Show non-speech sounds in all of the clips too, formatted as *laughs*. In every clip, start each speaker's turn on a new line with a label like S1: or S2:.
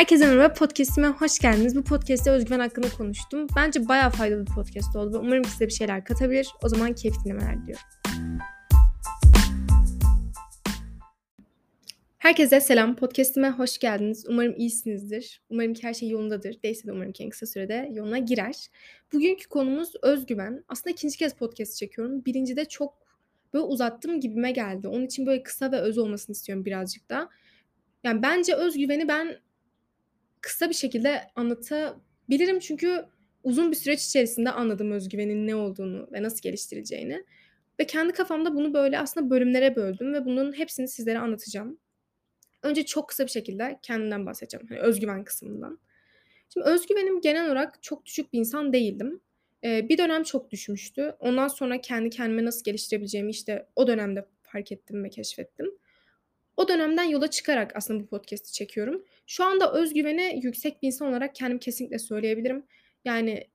S1: Herkese merhaba, podcastime hoş geldiniz. Bu podcastte özgüven hakkında konuştum. Bence bayağı faydalı bir podcast oldu. Umarım size bir şeyler katabilir. O zaman keyif dinlemeler diliyorum. Herkese selam. Podcastime hoş geldiniz. Umarım iyisinizdir. Umarım ki her şey yolundadır. Değilse de umarım ki en kısa sürede yoluna girer. Bugünkü konumuz özgüven. Aslında ikinci kez podcast çekiyorum. Birinci de çok böyle uzattım gibime geldi. Onun için böyle kısa ve öz olmasını istiyorum birazcık da. Yani bence özgüveni ben kısa bir şekilde anlatabilirim çünkü uzun bir süreç içerisinde anladım özgüvenin ne olduğunu ve nasıl geliştirileceğini. Ve kendi kafamda bunu böyle aslında bölümlere böldüm ve bunun hepsini sizlere anlatacağım. Önce çok kısa bir şekilde kendimden bahsedeceğim. Hani özgüven kısmından. Şimdi özgüvenim genel olarak çok düşük bir insan değildim. Ee, bir dönem çok düşmüştü. Ondan sonra kendi kendime nasıl geliştirebileceğimi işte o dönemde fark ettim ve keşfettim. O dönemden yola çıkarak aslında bu podcast'i çekiyorum. Şu anda özgüveni yüksek bir insan olarak kendim kesinlikle söyleyebilirim. Yani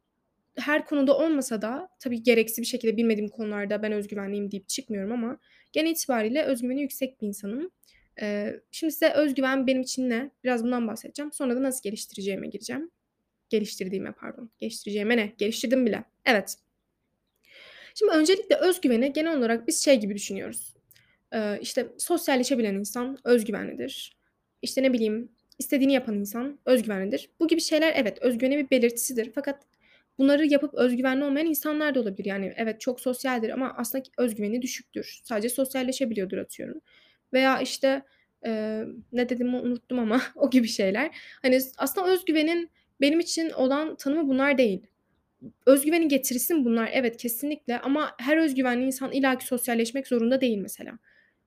S1: her konuda olmasa da tabii gereksiz bir şekilde bilmediğim konularda ben özgüvenliyim deyip çıkmıyorum ama genel itibariyle özgüveni yüksek bir insanım. Ee, şimdi size özgüven benim için ne? Biraz bundan bahsedeceğim. Sonra da nasıl geliştireceğime gireceğim. Geliştirdiğime pardon. Geliştireceğime ne? Geliştirdim bile. Evet. Şimdi öncelikle özgüveni genel olarak biz şey gibi düşünüyoruz. Ee, işte sosyalleşebilen insan özgüvenlidir. İşte ne bileyim istediğini yapan insan özgüvenlidir. Bu gibi şeyler evet özgüvenin bir belirtisidir. Fakat bunları yapıp özgüvenli olmayan insanlar da olabilir. Yani evet çok sosyaldir ama aslında özgüveni düşüktür. Sadece sosyalleşebiliyordur atıyorum. Veya işte e, ne dediğimi unuttum ama *laughs* o gibi şeyler. Hani aslında özgüvenin benim için olan tanımı bunlar değil. Özgüvenin getirisin bunlar evet kesinlikle ama her özgüvenli insan ilaki sosyalleşmek zorunda değil mesela.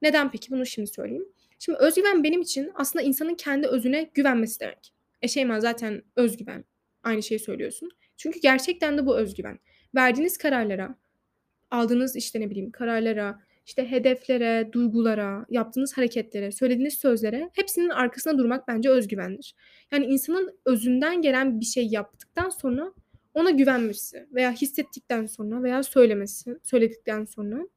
S1: Neden peki? Bunu şimdi söyleyeyim. Şimdi özgüven benim için aslında insanın kendi özüne güvenmesi demek. E Şeyma zaten özgüven. Aynı şeyi söylüyorsun. Çünkü gerçekten de bu özgüven. Verdiğiniz kararlara, aldığınız işte ne bileyim kararlara, işte hedeflere, duygulara, yaptığınız hareketlere, söylediğiniz sözlere hepsinin arkasında durmak bence özgüvendir. Yani insanın özünden gelen bir şey yaptıktan sonra ona güvenmesi veya hissettikten sonra veya söylemesi, söyledikten sonra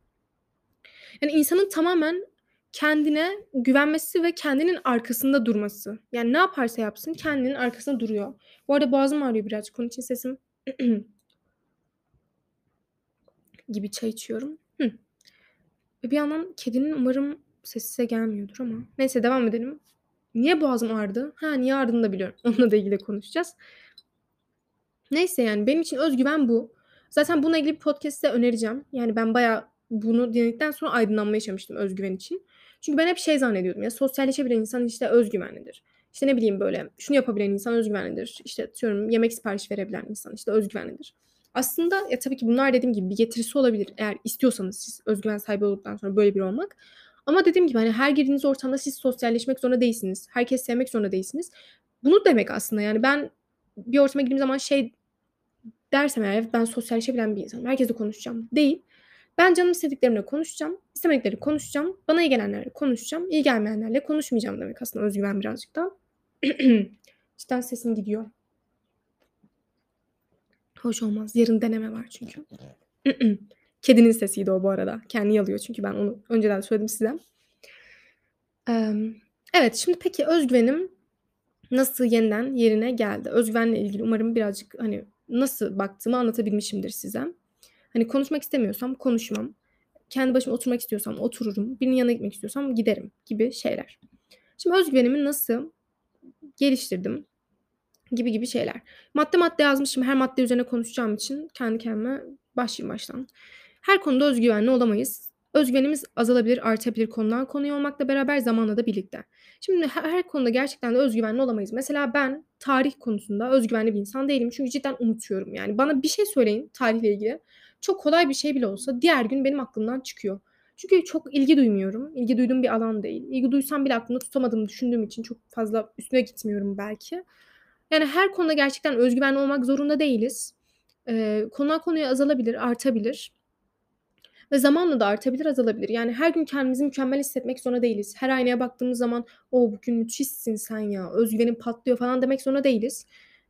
S1: yani insanın tamamen kendine güvenmesi ve kendinin arkasında durması. Yani ne yaparsa yapsın kendinin arkasında duruyor. Bu arada boğazım ağrıyor birazcık. Onun için sesim *clears throat* gibi çay içiyorum. Hı. Ve bir yandan kedinin umarım sesi size gelmiyordur ama. Neyse devam edelim. Niye boğazım ağrıdı? Ha niye ağrıdığını da biliyorum. *laughs* Onunla da ilgili konuşacağız. Neyse yani benim için özgüven bu. Zaten bununla ilgili bir podcast size önereceğim. Yani ben bayağı bunu dinledikten sonra aydınlanma yaşamıştım özgüven için. Çünkü ben hep şey zannediyordum ya sosyalleşebilen insan işte özgüvenlidir. İşte ne bileyim böyle şunu yapabilen insan özgüvenlidir. İşte diyorum yemek sipariş verebilen insan işte özgüvenlidir. Aslında ya tabii ki bunlar dediğim gibi bir getirisi olabilir. Eğer istiyorsanız siz özgüven sahibi olduktan sonra böyle biri olmak. Ama dediğim gibi hani her girdiğiniz ortamda siz sosyalleşmek zorunda değilsiniz. Herkes sevmek zorunda değilsiniz. Bunu demek aslında yani ben bir ortama girdiğim zaman şey dersem eğer ben sosyalleşebilen bir insanım. Herkesle konuşacağım. Değil. Ben canım istediklerimle konuşacağım. istemedikleri konuşacağım. Bana iyi gelenlerle konuşacağım. iyi gelmeyenlerle konuşmayacağım demek aslında özgüven birazcık da. *clears throat* Cidden sesim gidiyor. Hoş olmaz. Yarın deneme var çünkü. *clears throat* Kedinin sesiydi o bu arada. Kendi yalıyor çünkü ben onu önceden söyledim size. evet şimdi peki özgüvenim nasıl yeniden yerine geldi? Özgüvenle ilgili umarım birazcık hani nasıl baktığımı anlatabilmişimdir size. Hani konuşmak istemiyorsam konuşmam. Kendi başıma oturmak istiyorsam otururum. Birinin yanına gitmek istiyorsam giderim gibi şeyler. Şimdi özgüvenimi nasıl geliştirdim gibi gibi şeyler. Madde madde yazmışım. Her madde üzerine konuşacağım için kendi kendime başlayayım baştan. Her konuda özgüvenli olamayız. Özgüvenimiz azalabilir, artabilir konudan konuya olmakla beraber zamanla da birlikte. Şimdi her, konuda gerçekten de özgüvenli olamayız. Mesela ben tarih konusunda özgüvenli bir insan değilim. Çünkü cidden unutuyorum. Yani bana bir şey söyleyin tarihle ilgili çok kolay bir şey bile olsa diğer gün benim aklımdan çıkıyor. Çünkü çok ilgi duymuyorum. İlgi duyduğum bir alan değil. İlgi duysam bile aklımda tutamadığımı düşündüğüm için çok fazla üstüne gitmiyorum belki. Yani her konuda gerçekten özgüvenli olmak zorunda değiliz. Ee, konudan konuya azalabilir, artabilir. Ve zamanla da artabilir, azalabilir. Yani her gün kendimizi mükemmel hissetmek zorunda değiliz. Her aynaya baktığımız zaman o bugün müthişsin sen ya, özgüvenin patlıyor falan demek zorunda değiliz.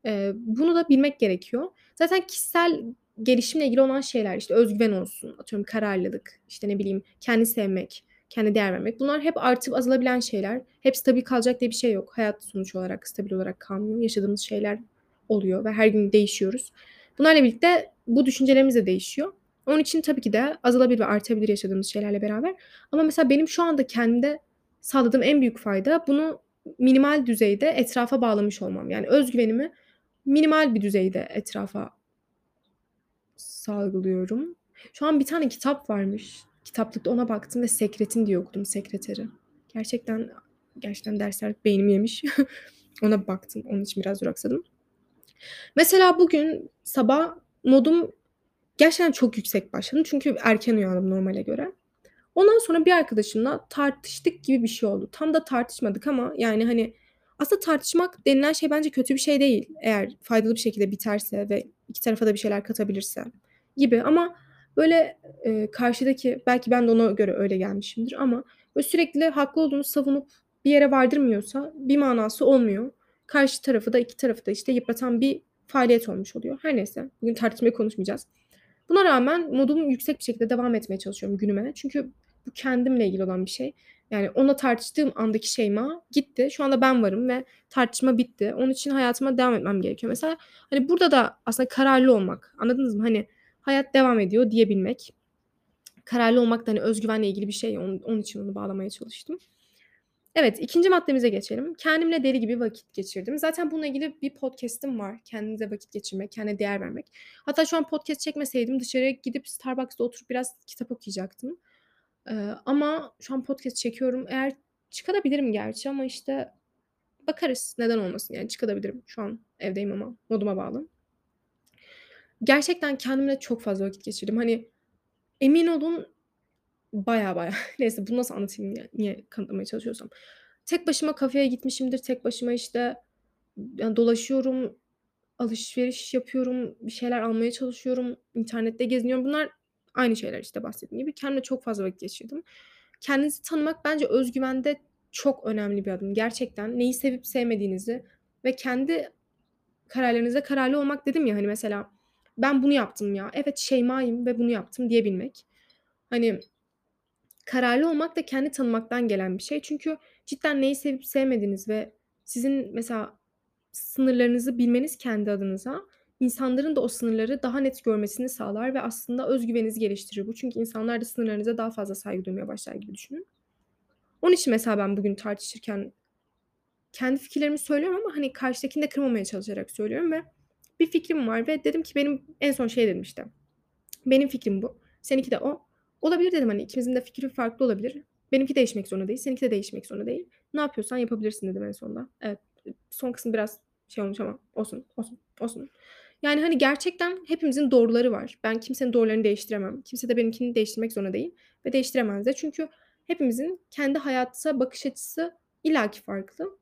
S1: Ee, bunu da bilmek gerekiyor. Zaten kişisel gelişimle ilgili olan şeyler işte özgüven olsun, atıyorum kararlılık, işte ne bileyim kendi sevmek, kendine değer vermek. Bunlar hep artıp azalabilen şeyler. Hep stabil kalacak diye bir şey yok. Hayat sonuç olarak stabil olarak kalmıyor. Yaşadığımız şeyler oluyor ve her gün değişiyoruz. Bunlarla birlikte bu düşüncelerimiz de değişiyor. Onun için tabii ki de azalabilir ve artabilir yaşadığımız şeylerle beraber. Ama mesela benim şu anda kendimde sağladığım en büyük fayda bunu minimal düzeyde etrafa bağlamış olmam. Yani özgüvenimi minimal bir düzeyde etrafa salgılıyorum. Şu an bir tane kitap varmış. Kitaplıkta ona baktım ve Sekretin diye okudum Sekreteri. Gerçekten gerçekten dersler beynim yemiş. *laughs* ona baktım. Onun için biraz duraksadım. Mesela bugün sabah modum gerçekten çok yüksek başladı. Çünkü erken uyandım normale göre. Ondan sonra bir arkadaşımla tartıştık gibi bir şey oldu. Tam da tartışmadık ama yani hani aslında tartışmak denilen şey bence kötü bir şey değil. Eğer faydalı bir şekilde biterse ve iki tarafa da bir şeyler katabilirse gibi ama böyle e, karşıdaki belki ben de ona göre öyle gelmişimdir ama böyle sürekli haklı olduğunu savunup bir yere vardırmıyorsa bir manası olmuyor. Karşı tarafı da iki tarafı da işte yıpratan bir faaliyet olmuş oluyor. Her neyse bugün tartışmayı konuşmayacağız. Buna rağmen modumu yüksek bir şekilde devam etmeye çalışıyorum günüme. Çünkü bu kendimle ilgili olan bir şey. Yani onunla tartıştığım andaki Şeyma gitti. Şu anda ben varım ve tartışma bitti. Onun için hayatıma devam etmem gerekiyor. Mesela hani burada da aslında kararlı olmak. Anladınız mı? Hani hayat devam ediyor diyebilmek. Kararlı olmak da hani özgüvenle ilgili bir şey. Onun, onun için onu bağlamaya çalıştım. Evet, ikinci maddemize geçelim. Kendimle deli gibi vakit geçirdim. Zaten bununla ilgili bir podcast'im var. Kendinize vakit geçirmek, kendine değer vermek. Hatta şu an podcast çekmeseydim dışarıya gidip Starbucks'ta oturup biraz kitap okuyacaktım. Ee, ama şu an podcast çekiyorum. Eğer çıkarabilirim gerçi ama işte bakarız. Neden olmasın yani çıkabilirim. Şu an evdeyim ama moduma bağlı. Gerçekten kendimle çok fazla vakit geçirdim. Hani emin olun baya baya. *laughs* Neyse bunu nasıl anlatayım niye, niye kanıtlamaya çalışıyorsam. Tek başıma kafeye gitmişimdir. Tek başıma işte yani dolaşıyorum, alışveriş yapıyorum, bir şeyler almaya çalışıyorum, internette geziniyorum. Bunlar aynı şeyler işte bahsettiğim gibi. Kendime çok fazla vakit geçirdim. Kendinizi tanımak bence özgüvende çok önemli bir adım. Gerçekten neyi sevip sevmediğinizi ve kendi kararlarınıza kararlı olmak dedim ya hani mesela ben bunu yaptım ya. Evet Şeyma'yım ve bunu yaptım diyebilmek. Hani kararlı olmak da kendi tanımaktan gelen bir şey. Çünkü cidden neyi sevip sevmediğiniz ve sizin mesela sınırlarınızı bilmeniz kendi adınıza insanların da o sınırları daha net görmesini sağlar ve aslında özgüveninizi geliştirir bu. Çünkü insanlar da sınırlarınıza daha fazla saygı duymaya başlar gibi düşünün. Onun için mesela ben bugün tartışırken kendi fikirlerimi söylüyorum ama hani karşıdakini de kırmamaya çalışarak söylüyorum ve bir fikrim var ve dedim ki benim en son şey dedim işte. Benim fikrim bu. Seninki de o. Olabilir dedim hani ikimizin de fikri farklı olabilir. Benimki değişmek zorunda değil. Seninki de değişmek zorunda değil. Ne yapıyorsan yapabilirsin dedim en sonunda. Evet. Son kısım biraz şey olmuş ama olsun, olsun, olsun. Yani hani gerçekten hepimizin doğruları var. Ben kimsenin doğrularını değiştiremem. Kimse de benimkini değiştirmek zorunda değil. Ve değiştiremez de. Çünkü hepimizin kendi hayata bakış açısı illaki farklı.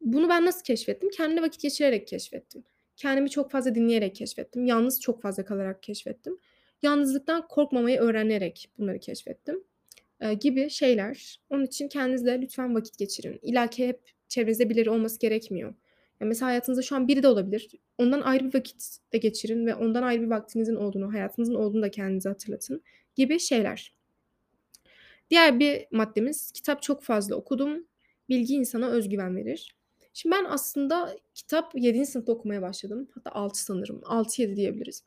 S1: Bunu ben nasıl keşfettim? Kendimle vakit geçirerek keşfettim. Kendimi çok fazla dinleyerek keşfettim. Yalnız çok fazla kalarak keşfettim. Yalnızlıktan korkmamayı öğrenerek bunları keşfettim. Ee, gibi şeyler. Onun için kendinizle lütfen vakit geçirin. İlla ki hep çevrenizde birileri olması gerekmiyor. Yani mesela hayatınızda şu an biri de olabilir. Ondan ayrı bir vakit de geçirin ve ondan ayrı bir vaktinizin olduğunu, hayatınızın olduğunu da kendinize hatırlatın gibi şeyler. Diğer bir maddemiz kitap çok fazla okudum. Bilgi insana özgüven verir. Şimdi ben aslında kitap 7. sınıfta okumaya başladım. Hatta 6 sanırım. 6-7 diyebiliriz.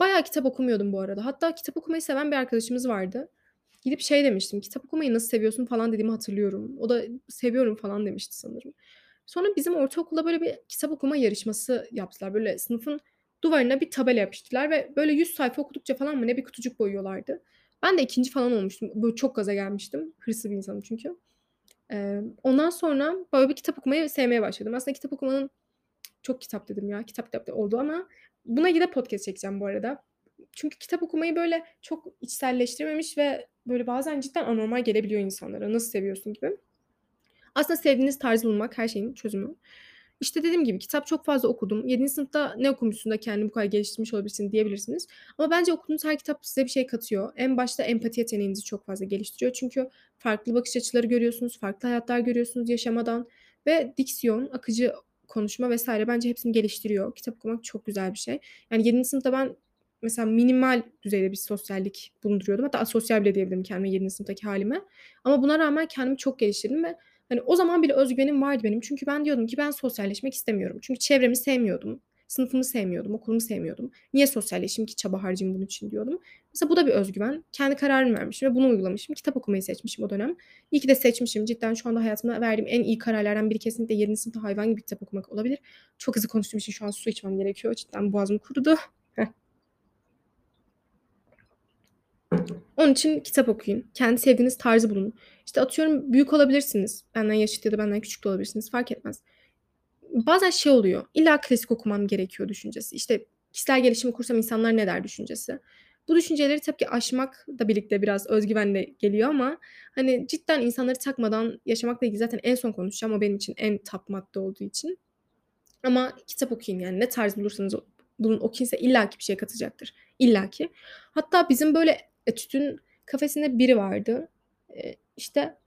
S1: Bayağı kitap okumuyordum bu arada. Hatta kitap okumayı seven bir arkadaşımız vardı. Gidip şey demiştim, kitap okumayı nasıl seviyorsun falan dediğimi hatırlıyorum. O da seviyorum falan demişti sanırım. Sonra bizim ortaokulda böyle bir kitap okuma yarışması yaptılar. Böyle sınıfın duvarına bir tabela yapıştırdılar ve böyle 100 sayfa okudukça falan mı ne bir kutucuk boyuyorlardı. Ben de ikinci falan olmuştum. Böyle çok gaza gelmiştim. Hırslı bir insanım çünkü. Ee, ondan sonra böyle bir kitap okumayı sevmeye başladım. Aslında kitap okumanın çok kitap dedim ya. Kitap kitap oldu ama buna ilgili podcast çekeceğim bu arada. Çünkü kitap okumayı böyle çok içselleştirmemiş ve böyle bazen cidden anormal gelebiliyor insanlara. Nasıl seviyorsun gibi. Aslında sevdiğiniz tarzı bulmak her şeyin çözümü. İşte dediğim gibi kitap çok fazla okudum. 7. sınıfta ne okumuşsun da kendini bu kadar geliştirmiş olabilirsin diyebilirsiniz. Ama bence okuduğunuz her kitap size bir şey katıyor. En başta empati yeteneğinizi çok fazla geliştiriyor. Çünkü farklı bakış açıları görüyorsunuz, farklı hayatlar görüyorsunuz yaşamadan. Ve diksiyon, akıcı konuşma vesaire bence hepsini geliştiriyor. Kitap okumak çok güzel bir şey. Yani 7. sınıfta ben mesela minimal düzeyde bir sosyallik bulunduruyordum. Hatta asosyal bile diyebilirim kendime 7. sınıftaki hâlime. Ama buna rağmen kendimi çok geliştirdim ve, hani, o zaman bile öz güvenim vardı benim. Çünkü ben diyordum ki ben sosyalleşmek istemiyorum. Çünkü çevremi sevmiyordum. Sınıfımı sevmiyordum, okulumu sevmiyordum. Niye sosyalleşeyim ki, çaba harcayayım bunun için diyordum. Mesela bu da bir öz güven. Kendi kararımı vermişim ve bunu uygulamışım. Kitap okumayı seçmişim o dönem. İyi ki de seçmişim. Cidden şu anda hayatımda verdiğim en iyi kararlardan biri kesinlikle 7. sınıfta hayvan gibi kitap okumak olabilir. Çok hızlı konuştuğum için şu an su içmem gerekiyor. Cidden boğazım kurudu. Onun için kitap okuyun. Kendi sevdiğiniz tarzı bulun. İşte, atıyorum büyük olabilirsiniz. Benden yaşıt ya da benden küçük de olabilirsiniz. Fark etmez. Bazen şey oluyor, illa klasik okumam gerekiyor düşüncesi. İşte, kişisel gelişim okursam insanlar ne der düşüncesi. Bu düşünceleri tabii ki aşmakla birlikte biraz öz güvenle geliyor ama, hani, cidden insanları takmadan yaşamakla ilgili zaten en son konuşacağım. O benim için en top madde olduğu için. Ama kitap okuyun yani ne tarz bulursanız bulun o kimse illaki bir şey katacaktır. İllaki. Hatta bizim böyle etütün kafesinde biri vardı. Eee, işte,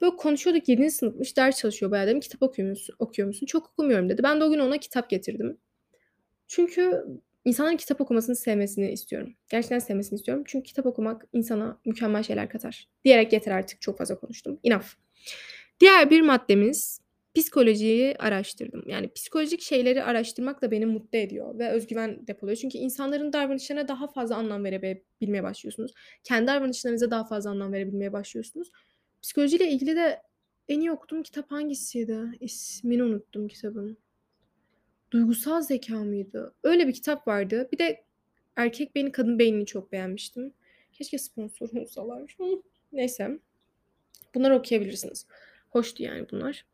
S1: böyle konuşuyorduk 7. sınıfmış, ders çalışıyor bayağı. Dedim kitap okuyor musun okuyor musun? Çok okumuyorum dedi. Ben de o gün ona kitap getirdim. Çünkü insanların kitap okumasını sevmesini istiyorum. Gerçekten sevmesini istiyorum. Çünkü kitap okumak insana mükemmel şeyler katar. Diyerek yeter artık çok fazla konuştum. Enough. Diğer bir maddemiz psikolojiyi araştırdım. Yani psikolojik şeyleri araştırmak da beni mutlu ediyor ve öz güven depoluyor. Çünkü insanların davranışlarına daha fazla anlam verebe bilmeye başlıyorsunuz. Kendi davranışlarınıza daha fazla anlam verebilmeye başlıyorsunuz. Psikolojiyle ilgili de en iyi okuduğum kitap hangisiydi? İsmini unuttum kitabın. Duygusal Zekâ mıydı? Öyle bir kitap vardı. Bir de Erkek Beyni, Kadın Beyni'ni çok beğenmiştim. Keşke sponsor olsalar. Neyse. Bunları okuyabilirsiniz. Hoştu yani bunlar.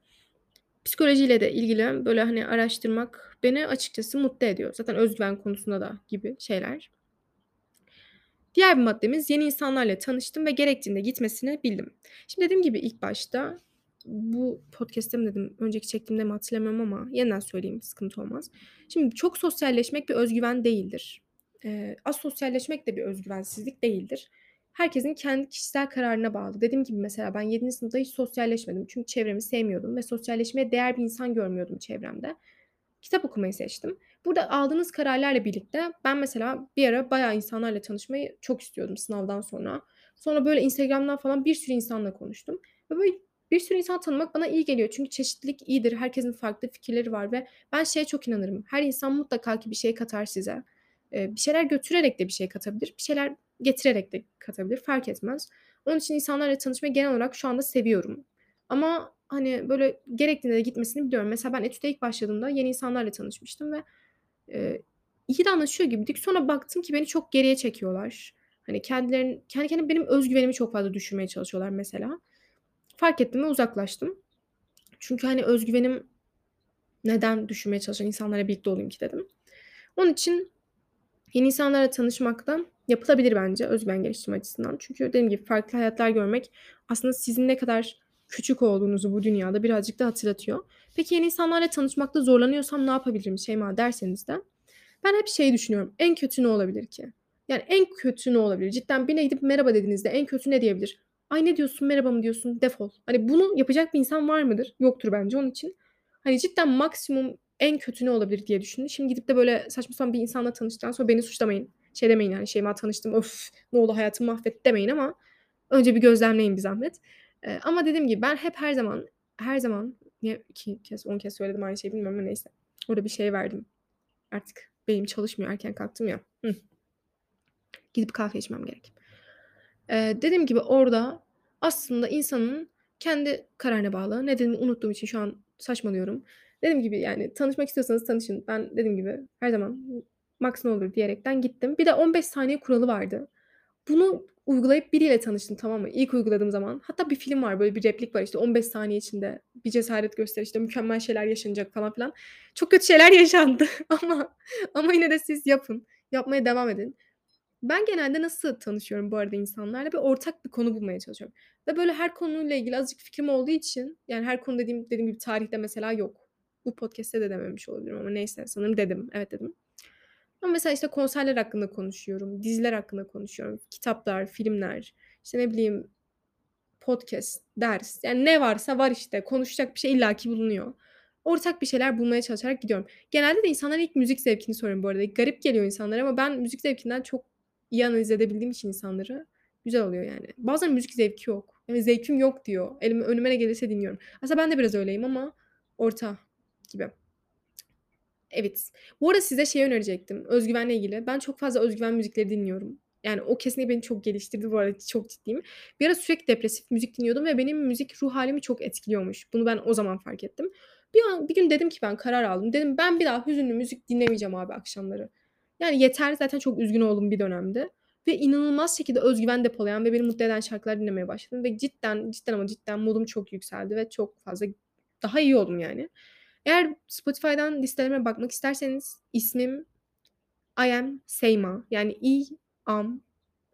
S1: Psikolojiyle de ilgili böyle, hani, araştırmak beni açıkçası mutlu ediyor. Zaten öz güven konusunda da gibi şeyler. Diğer bir maddemiz yeni insanlarla tanıştım ve gerektiğinde gitmesini bildim. Şimdi dediğim gibi ilk başta bu podcast'te mi dedim, önceki çektiğimde mi hatırlamıyorum ama yeniden söyleyeyim, sıkıntı olmaz. Şimdi çok sosyalleşmek bir öz güven değildir. Eee, az sosyalleşmek de bir öz güvensizlik değildir. Herkesin kendi kişisel kararına bağlı. Dediğim gibi mesela ben 7. sınıfta hiç sosyalleşmedim. Çünkü çevremi sevmiyordum ve sosyalleşmeye değer bir insan görmüyordum çevremde. Kitap okumayı seçtim. Burada aldığınız kararlarla birlikte ben mesela bir ara bayağı insanlarla tanışmayı çok istiyordum sınavdan sonra. Sonra böyle Instagram'dan falan bir sürü insanla konuştum ve böyle bir sürü insan tanımak bana iyi geliyor. Çünkü çeşitlilik iyidir. Herkesin farklı fikirleri var ve ben şeye çok inanırım. Her insan mutlaka ki bir şey katar size. Bir şeyler götürerek de bir şey katabilir. Bir şeyler getirerek de katabilir. Fark etmez. Onun için insanlarla tanışmayı genel olarak şu anda seviyorum. Ama, hani, böyle gerektiğinde de gitmesini biliyorum. Mesela ben etüde ilk başladığımda yeni insanlarla tanışmıştım ve, eee, iyi de anlaşıyor gibiydik. Sonra baktım ki beni çok geriye çekiyorlar. Hani, kendilerin kendi kendine benim öz güvenimi çok fazla düşürmeye çalışıyorlar mesela. Fark ettim ve uzaklaştım. Çünkü, hani, öz güvenim neden düşürmeye çalışan insanlarla birlikte olayım ki dedim. Onun için yeni insanlarla tanışmaktan yapılabilir bence öz güven geliştirme açısından. Çünkü dediğim gibi farklı hayatlar görmek aslında sizin ne kadar küçük olduğunuzu bu dünyada birazcık da hatırlatıyor. Peki yeni insanlarla tanışmakta zorlanıyorsam ne yapabilirim Şeyma derseniz de ben hep şeyi düşünüyorum. En kötü ne olabilir ki? Yani en kötü ne olabilir? Cidden birine gidip merhaba dediğinizde en kötü ne diyebilir? "Ay, ne diyorsun, merhaba mı diyorsun, defol." Hani bunu yapacak bir insan var mıdır? Yoktur bence. Onun için, hani, cidden maksimum en kötü ne olabilir diye düşündüm. Şimdi gidip de böyle saçma sapan bir insanla tanıştıktan sonra beni suçlamayın. Şey demeyin yani, "Şeyma tanıştım, öf, ne oldu hayatımı mahvetti." demeyin ama önce bir gözlemleyin bir zahmet. Eee, ama dediğim gibi ben hep her zaman, her zaman niye 2 kez, 10 kez söyledim aynı şeyi bilmiyorum ama neyse. Orada bir şey verdim. Artık beynim çalışmıyor, erken kalktım ya. Hıh. Gidip kahve içmem gerek. Eee, dediğim gibi orada aslında insanın kendi kararına bağlı. Nedenini unuttuğum için şu an saçmalıyorum. Dediğim gibi, yani, tanışmak istiyorsanız tanışın. Ben dediğim gibi her zaman maks ne olur diyerekten gittim. Bir de 15 saniye kuralı vardı. Bunu uygulayıp biriyle tanıştım, tamam mı? İlk uyguladığım zaman. Hatta bir film var, böyle bir replik var, işte, 15 saniye içinde bir cesaret göster, işte, mükemmel şeyler yaşanacak falan filan. Çok kötü şeyler *laughs* yaşandı *laughs* ama ama yine de siz yapın. Yapmaya devam edin. Ben genelde nasıl tanışıyorum bu arada insanlarla? Bir ortak bir konu bulmaya çalışıyorum ve böyle her konuyla ilgili azıcık fikrim olduğu için, yani, her konu dediğim dediğim gibi tarihte mesela yok. Bu podcast'te de dememiş olabilirim ama neyse sanırım dedim. Evet, dedim. Ama mesela, işte, konserler hakkında konuşuyorum, diziler hakkında konuşuyorum, kitaplar, filmler, işte, ne bileyim, podcast, ders, yani, ne varsa var, işte, konuşacak bir şey illaki bulunuyor. ortak bir şeyler bulmaya çalışarak gidiyorum. Genelde de insanların ilk müzik zevkini soruyorum bu arada. Garip geliyor insanlara ama ben müzik zevkinden çok iyi analiz edebildiğim için insanları güzel oluyor yani. Bazen müzik zevki yok. Yani zevkim yok diyor. Elime, önüme ne gelirse dinliyorum. Aslında ben de biraz öyleyim ama orta gibi. Evet. Bu arada size şey önerecektim. Özgüvenle ilgili. Ben çok fazla özgüven müzikleri dinliyorum. Yani o kesinlikle beni çok geliştirdi bu arada çok ciddiyim. Bir ara sürekli depresif müzik dinliyordum ve benim müzik ruh halimi çok etkiliyormuş. Bunu ben o zaman fark ettim. Bir an bir gün dedim ki ben karar aldım. Dedim ben bir daha hüzünlü müzik dinlemeyeceğim abi akşamları. Yani yeter zaten çok üzgün oldum bir dönemde. Ve inanılmaz şekilde özgüven depolayan ve beni mutlu eden şarkılar dinlemeye başladım. Ve cidden cidden ama cidden modum çok yükseldi ve çok fazla daha iyi oldum yani. Eğer Spotify'dan listelerime bakmak isterseniz ismim I am Seyma. Yani I am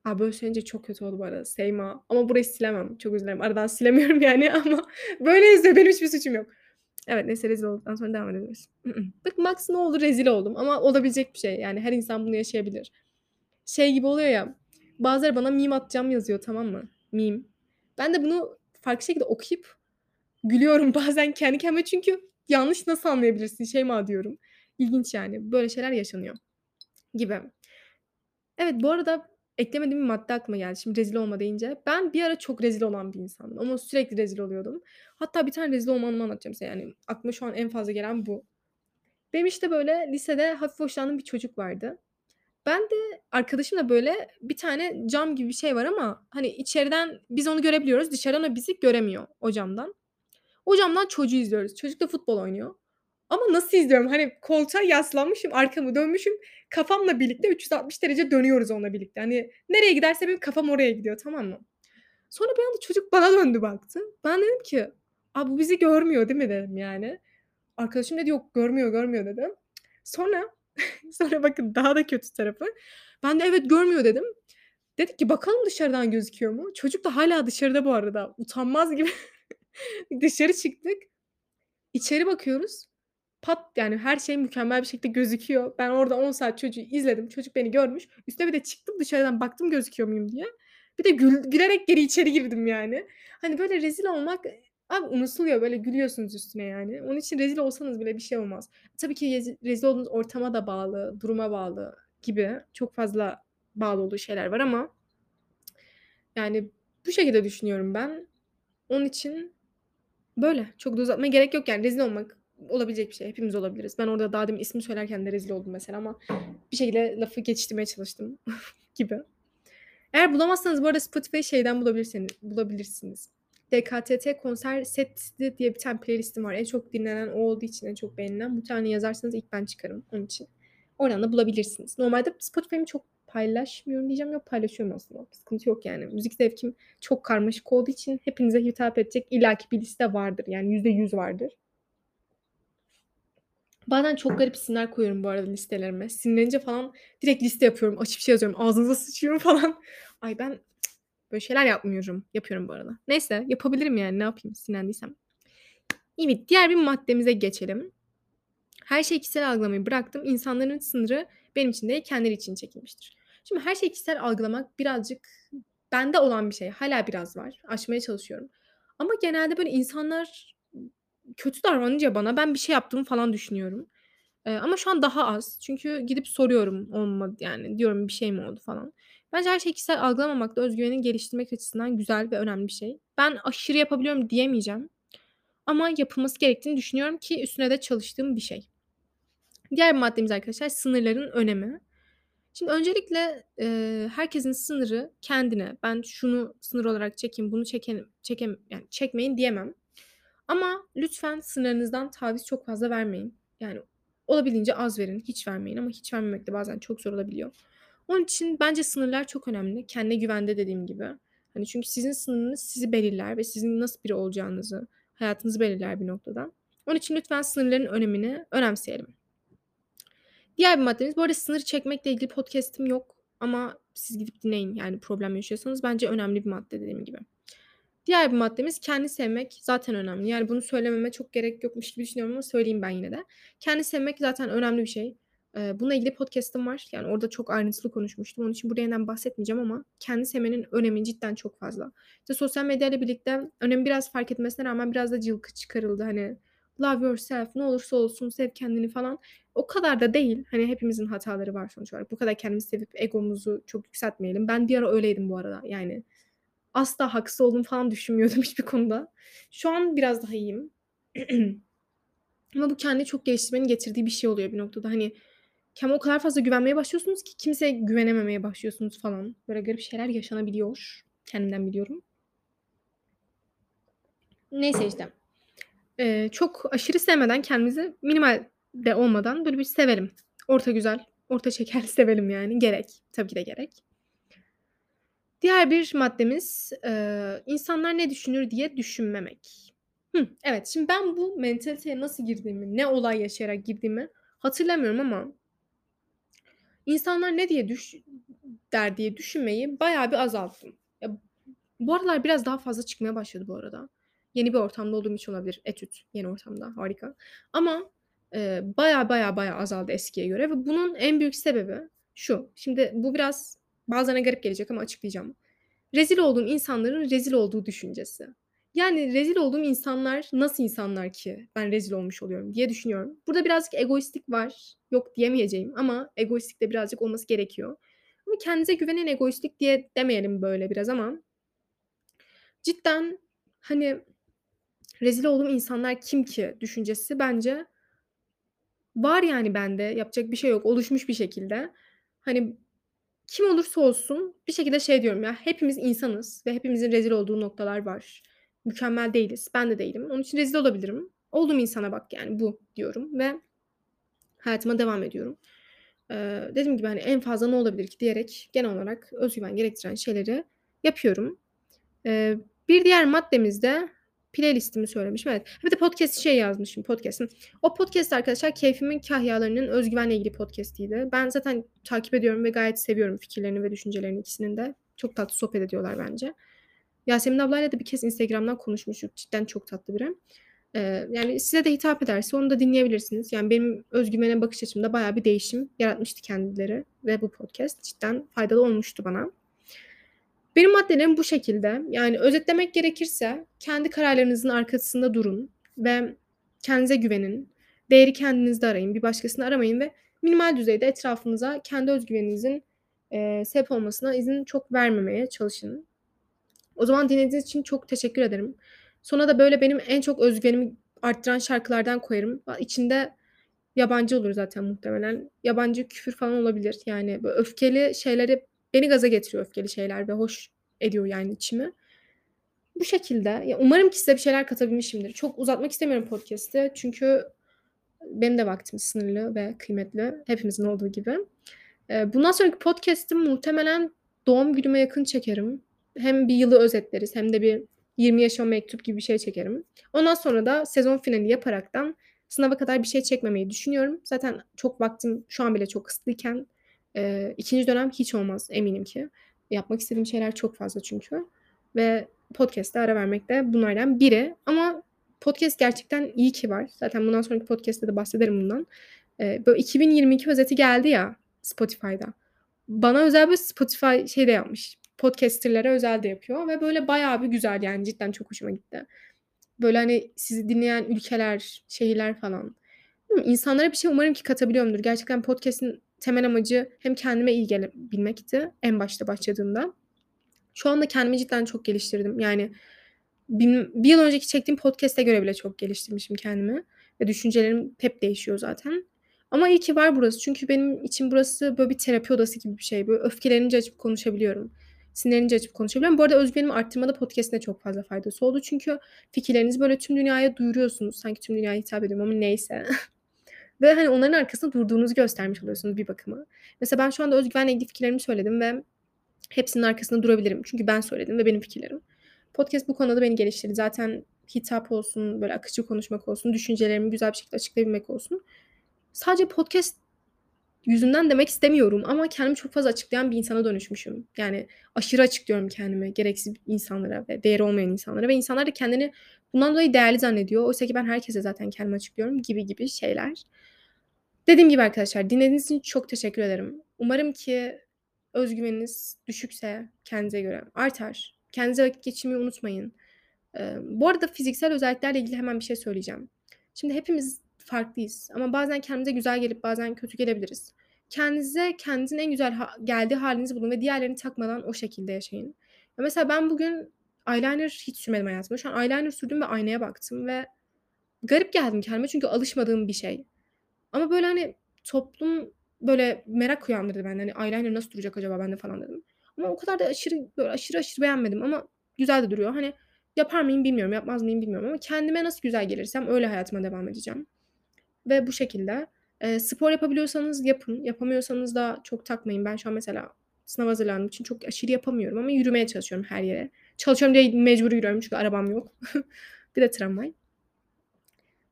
S1: A, böyle söyleyince çok kötü oldu bu arada. Seyma. Ama burayı silemem. Çok özür dilerim. Aradan silemiyorum *laughs* yani ama böyle yazıyor. Benim hiçbir suçum yok. Evet neyse rezil olduktan sonra devam edebiliriz. Bak Max ne oldu rezil oldum. Ama olabilecek bir şey. Yani her insan bunu yaşayabilir. Şey gibi oluyor ya. Bazıları bana meme atacağım yazıyor tamam mı? Meme. Ben de bunu farklı şekilde okuyup gülüyorum *laughs* bazen kendi kendime çünkü yanlış nasıl anlayabilirsin Şeyma diyorum. İlginç yani. Böyle şeyler yaşanıyor gibi. Evet bu arada eklemediğim bir madde aklıma geldi. Şimdi rezil olma deyince. Ben bir ara çok rezil olan bir insandım ama sürekli rezil oluyordum. Hatta bir tane rezil olma anlatacağım size. Yani aklıma şu an en fazla gelen bu. Benim işte böyle lisede hafif hoşlandığım bir çocuk vardı. Ben de arkadaşımla böyle bir tane cam gibi bir şey var ama hani içeriden biz onu görebiliyoruz. Dışarıdan o bizi göremiyor o camdan. O camdan çocuğu izliyoruz. Çocuk da futbol oynuyor. Ama nasıl izliyorum? Hani koltuğa yaslanmışım, arkamı dönmüşüm. Kafamla birlikte 360 derece dönüyoruz onunla birlikte. Hani nereye giderse benim kafam oraya gidiyor tamam mı? Sonra bir anda çocuk bana döndü baktı. Ben dedim ki Aa, bu bizi görmüyor değil mi dedim yani. Arkadaşım dedi yok görmüyor görmüyor dedim. Sonra *laughs* sonra bakın daha da kötü tarafı. Ben de evet görmüyor dedim. Dedik ki bakalım dışarıdan gözüküyor mu? Çocuk da hala dışarıda bu arada. Utanmaz gibi. *laughs* Dışarı çıktık. İçeri bakıyoruz. Pat yani her şey mükemmel bir şekilde gözüküyor. Ben orada 10 saat çocuğu izledim. Çocuk beni görmüş. Üstüne bir de çıktım dışarıdan baktım gözüküyor muyum diye. Bir de gül, gülerek geri içeri girdim yani. Hani böyle rezil olmak abi unutuluyor böyle gülüyorsunuz üstüne yani. Onun için rezil olsanız bile bir şey olmaz. Tabii ki rezil olduğunuz ortama da bağlı, duruma bağlı gibi çok fazla bağlı olduğu şeyler var ama yani bu şekilde düşünüyorum ben. Onun için böyle. Çok da uzatmaya gerek yok yani rezil olmak olabilecek bir şey. Hepimiz olabiliriz. Ben orada daha demin ismi söylerken de rezil oldum mesela ama bir şekilde lafı geçiştirmeye çalıştım *laughs* gibi. Eğer bulamazsanız bu arada Spotify şeyden bulabilirsiniz. bulabilirsiniz. DKTT konser seti diye bir tane playlistim var. En çok dinlenen o olduğu için en çok beğenilen. Bu tane yazarsanız ilk ben çıkarım onun için. Oradan da bulabilirsiniz. Normalde Spotify'ımı çok paylaşmıyorum diyeceğim. Yok paylaşıyorum aslında. Sıkıntı yok yani. Müzik zevkim çok karmaşık olduğu için hepinize hitap edecek illaki bir liste vardır. Yani %100 vardır. Bazen çok garip isimler koyuyorum bu arada listelerime. Sinirlenince falan direkt liste yapıyorum. Açıp şey yazıyorum. Ağzınıza sıçıyorum *laughs* falan. Ay ben böyle şeyler yapmıyorum. Yapıyorum bu arada. Neyse yapabilirim yani ne yapayım sinirlendiysem. Evet diğer bir maddemize geçelim. Her şeyi kişisel algılamayı bıraktım. İnsanların sınırı benim için değil kendileri için çekilmiştir. Şimdi her şeyi kişisel algılamak birazcık bende olan bir şey. Hala biraz var. Aşmaya çalışıyorum. Ama genelde böyle insanlar kötü davranınca bana ben bir şey yaptığımı falan düşünüyorum. Eee, ama şu an daha az. Çünkü gidip soruyorum olmadı yani diyorum bir şey mi oldu falan. Bence her şeyi kişisel algılamamak da öz geliştirmek açısından güzel ve önemli bir şey. Ben aşırı yapabiliyorum diyemeyeceğim. Ama yapılması gerektiğini düşünüyorum ki üstüne de çalıştığım bir şey. Diğer maddemiz arkadaşlar sınırların önemi. Şimdi öncelikle, eee, herkesin sınırı kendine. Ben şunu sınır olarak çekeyim, bunu çekelim çekem yani çekmeyin diyemem. Ama lütfen sınırınızdan taviz çok fazla vermeyin. Yani olabildiğince az verin, hiç vermeyin ama hiç vermemek de bazen çok zor olabiliyor. Onun için bence sınırlar çok önemli. Kendine güvende dediğim gibi. Hani çünkü sizin sınırınız sizi belirler ve sizin nasıl biri olacağınızı, hayatınızı belirler bir noktada. Onun için lütfen sınırların önemini önemseyelim. Diğer bir maddemiz bu arada sınır çekmekle ilgili podcast'im yok ama siz gidip dinleyin yani problem yaşıyorsanız bence önemli bir madde dediğim gibi. Diğer bir maddemiz kendi sevmek zaten önemli. Yani bunu söylememe çok gerek yokmuş gibi düşünüyorum ama söyleyeyim ben yine de. Kendi sevmek zaten önemli bir şey. Eee, bununla ilgili podcast'ım var. Yani orada çok ayrıntılı konuşmuştum. Onun için burada yeniden bahsetmeyeceğim ama kendi sevmenin önemi cidden çok fazla. İşte sosyal medyayla birlikte önemi biraz fark etmesine rağmen biraz da cılkı çıkarıldı. Hani love yourself, ne olursa olsun sev kendini falan. O kadar da değil. Hani hepimizin hataları var sonuç olarak. Bu kadar kendimizi sevip egomuzu çok yükseltmeyelim. Ben bir ara öyleydim bu arada. Yani asla haksız olduğumu falan *laughs* düşünmüyordum hiçbir konuda. Şu an biraz daha iyiyim. *clears throat* Ama bu kendini çok geliştirmenin getirdiği bir şey oluyor bir noktada. Hani kendime o kadar fazla güvenmeye başlıyorsunuz ki kimseye güvenememeye başlıyorsunuz falan. Böyle garip şeyler yaşanabiliyor. Kendimden biliyorum. Neyse işte. Eee, çok aşırı sevmeden kendimizi minimal de olmadan böyle bir sevelim. Orta güzel, orta şeker *laughs* sevelim yani. Gerek. Tabii ki de gerek. Diğer bir maddemiz, eee, insanlar ne düşünür diye düşünmemek. Hıh, evet, şimdi ben bu mentaliteye nasıl girdiğimi, ne olay yaşayarak girdiğimi hatırlamıyorum ama insanlar ne diye düş der diye düşünmeyi bayağı bir azalttım. Ya, bu aralar biraz daha fazla çıkmaya başladı bu arada. Yeni bir ortamda olduğum için olabilir. Etüt, yeni ortamda, harika. Ama, eee, bayağı, bayağı, bayağı azaldı eskiye göre ve bunun en büyük sebebi şu. Şimdi bu biraz bazılarına garip gelecek ama açıklayacağım. Rezil olduğum insanların rezil olduğu düşüncesi. Yani rezil olduğum insanlar nasıl insanlar ki ben rezil olmuş oluyorum diye düşünüyorum. Burada birazcık egoistlik var. Yok diyemeyeceğim ama egoistlik de birazcık olması gerekiyor. Ama kendinize güvenen egoistlik diye demeyelim böyle biraz ama cidden, hani, rezil olduğum insanlar kim ki düşüncesi bence var yani bende. Yapacak bir şey yok. Oluşmuş bir şekilde. Hani, kim olursa olsun bir şekilde şey diyorum ya, hepimiz insanız ve hepimizin rezil olduğu noktalar var. Mükemmel değiliz. Ben de değilim. Onun için rezil olabilirim. Olduğum insana bak yani bu diyorum ve hayatıma devam ediyorum. Eee, dediğim gibi, hani, en fazla ne olabilir ki diyerek genel olarak öz güven gerektiren şeyleri yapıyorum. Eee, bir diğer maddemiz de playlist'imi söylemişim. Evet. Bir de podcast şey yazmışım podcast'im. O podcast arkadaşlar Keyfimin Kahyaları'nın öz güvenle ilgili podcast'iydi. Ben zaten takip ediyorum ve gayet seviyorum fikirlerini ve düşüncelerini ikisinin de. Çok tatlı sohbet ediyorlar bence. Yasemin ablayla da bir kez Instagram'dan konuşmuştuk. Cidden çok tatlı biri. Eee, yani size de hitap ederse onu da dinleyebilirsiniz. Yani benim öz güvene bakış açımda bayağı bir değişim yaratmıştı kendileri ve bu podcast cidden faydalı olmuştu bana. Benim maddelerim bu şekilde. Yani özetlemek gerekirse kendi kararlarınızın arkasında durun ve kendinize güvenin. Değeri kendinizde arayın. Bir başkasını aramayın ve minimal düzeyde etrafınıza kendi öz güveninizin, eee, sebep olmasına izin çok vermemeye çalışın. O zaman dinlediğiniz için çok teşekkür ederim. Sona da böyle benim en çok öz güvenimi arttıran şarkılardan koyarım. İçinde yabancı olur zaten muhtemelen. Yabancı küfür falan olabilir. Yani böyle öfkeli şeyleri beni gaza getiriyor öfkeli şeyler ve hoş ediyor yani içimi. Bu şekilde. Ya, umarım ki size bir şeyler katabilmişimdir. Çok uzatmak istemiyorum podcast'i çünkü benim de vaktim sınırlı ve kıymetli. Hepimizin olduğu gibi. Eee, bundan sonraki podcast'im muhtemelen doğum günüme yakın çekerim. Hem bir yılı özetleriz hem de bir 20 yaşıma mektup gibi bir şey çekerim. Ondan sonra da sezon finali yaparaktan sınava kadar bir şey çekmemeyi düşünüyorum. Zaten çok vaktim şu an bile çok kısıtlıyken, eee, 2. dönem hiç olmaz eminim ki. Yapmak istediğim şeyler çok fazla çünkü ve podcast'e ara vermek de bunlardan biri ama podcast gerçekten iyi ki var. Zaten bundan sonraki podcast'te de bahsederim bundan. Eee, böyle 2022 özeti geldi ya Spotify'da. Bana özel bir Spotify şey de yapmış, podcaster'lara özel de yapıyor ve böyle bayağı bir güzel yani cidden çok hoşuma gitti. Böyle, hani, sizi dinleyen ülkeler, şehirler falan. İnsanlara bir şey umarım ki katabiliyorumdur. Gerçekten podcast'in temel amacı hem kendime iyi gelebilmekti en başta başladığımda. Şu anda kendimi cidden çok geliştirdim. Yani bin bir yıl önceki çektiğim podcast'e göre bile çok geliştirmişim kendimi ve düşüncelerim hep değişiyor zaten. Ama iyi ki var burası. Çünkü benim için burası böyle bir terapi odası gibi bir şey. Böyle öfkelenince açıp konuşabiliyorum. Sinirlenince açıp konuşabiliyorum. Bu arada öz güvenimi arttırmada podcast'in de çok fazla faydası oldu. Çünkü fikirlerinizi böyle tüm dünyaya duyuruyorsunuz. Sanki tüm dünyaya hitap ediyorum ama neyse. *laughs* Ve, hani, onların arkasında durduğunuzu göstermiş oluyorsunuz bir bakıma. Mesela ben şu anda öz güvenle ilgili fikirlerimi söyledim ve hepsinin arkasında durabilirim. Çünkü ben söyledim ve benim fikirlerim. Podcast bu konuda beni geliştirdi. Zaten hitap olsun, böyle akıcı konuşmak olsun, düşüncelerimi güzel bir şekilde açıklayabilmek olsun. Sadece podcast yüzünden demek istemiyorum ama kendimi çok fazla açıklayan bir insana dönüşmüşüm. Yani aşırı açıklıyorum kendimi gereksiz insanlara ve değeri olmayan insanlara ve insanlar da kendini bundan dolayı değerli zannediyor. Oysa ki ben herkese zaten kendimi açıklıyorum gibi gibi şeyler. Dediğim gibi arkadaşlar dinlediğiniz için çok teşekkür ederim. Umarım ki öz güveniniz düşükse kendinize göre artar. Kendinize vakit geçirmeyi unutmayın. Eee, bu arada fiziksel özelliklerle ilgili hemen bir şey söyleyeceğim. Şimdi hepimiz farklıyız ama bazen kendimize güzel gelip bazen kötü gelebiliriz. Kendinize kendinizin en güzel ha geldiği halinizi bulun ve diğerlerini takmadan o şekilde yaşayın. Ya mesela ben bugün eyeliner hiç sürmedim hayatımda. Şu an eyeliner sürdüm ve aynaya baktım ve garip geldim kendime çünkü alışmadığım bir şey. Ama böyle, hani, toplum böyle merak uyandırdı bende. Hani, eyeliner nasıl duracak acaba bende falan dedim. Ama o kadar da aşırı, böyle aşırı aşırı beğenmedim ama güzel de duruyor. Hani, yapar mıyım bilmiyorum, yapmaz mıyım bilmiyorum ama kendime nasıl güzel gelirsem öyle hayatıma devam edeceğim. Ve bu şekilde. Eee, spor yapabiliyorsanız yapın, yapamıyorsanız da çok takmayın. Ben şu an mesela sınava hazırlandığım için çok aşırı yapamıyorum ama yürümeye çalışıyorum her yere. Çalışıyorum diye mecbur yürüyorum çünkü arabam yok. *laughs* Bir de tramvay.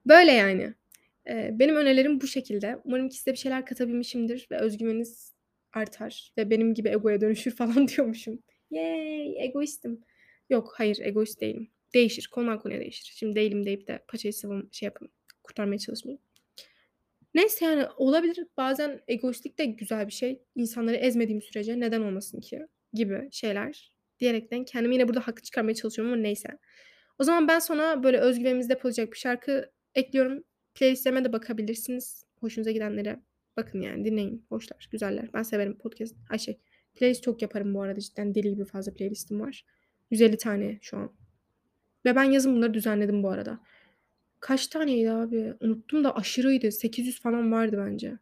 S1: Böyle yani. Eee, benim önerilerim bu şekilde. Umarım ki size bir şeyler katabilmişimdir ve özgüveniniz artar ve benim gibi egoya dönüşür *laughs* falan diyormuşum. Yay! Egoistim. Yok, hayır egoist değilim. Değişir. Konudan konuya değişir. Şimdi değilim deyip de paçayı sıvım şey yapın, kurtarmaya çalışmayayım. Neyse yani olabilir. Bazen egoistlik de güzel bir şey. İnsanları ezmediğim sürece neden olmasın ki gibi şeyler diyerekten kendimi yine burada haklı çıkarmaya çalışıyorum ama neyse. O zaman ben sonra böyle özgüvenimizi depolayacak bir şarkı ekliyorum. Playlist'lerime de bakabilirsiniz. Hoşunuza gidenlere bakın yani dinleyin. Hoşlar, güzeller. Ben severim podcast. Ay şey, playlist çok yaparım bu arada cidden. Deli gibi fazla playlistim var. 150 tane şu an. Ve ben yazın bunları düzenledim bu arada. Kaç taneydi abi? Unuttum da aşırıydı. 800 falan vardı bence.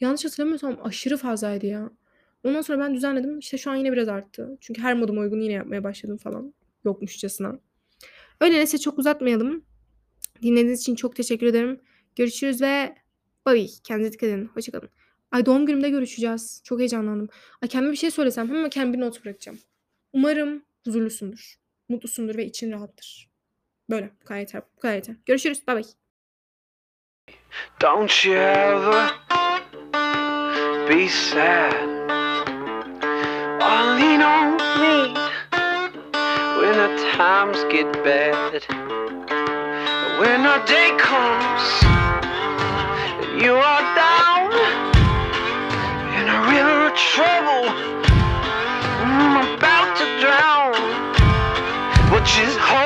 S1: Yanlış hatırlamıyorsam aşırı fazlaydı ya. Ondan sonra ben düzenledim. İşte şu an yine biraz arttı. Çünkü her moduma uygun yine yapmaya başladım falan. Yokmuşçasına. Öyle neyse çok uzatmayalım. Dinlediğiniz için çok teşekkür ederim. Görüşürüz ve bye. Kendinize dikkat edin. Hoşçakalın. Ay doğum günümde görüşeceğiz. Çok heyecanlandım. Ay kendime bir şey söylesem ama kendime bir not bırakacağım. Umarım huzurlusundur. Mutlusundur ve için rahattır. Böyle. Bu kadar yeter. Bu kadar yeter. Görüşürüz. Bye bye.
S2: Don't you ever be sad times get bad. When the day comes and you are down in a river of trouble, I'm about to drown. But just hold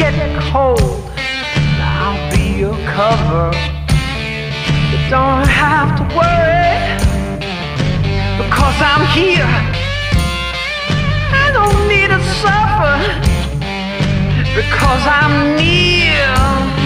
S2: get cold, I'll be your cover. You don't have to worry because I'm here. I don't need to suffer because I'm near.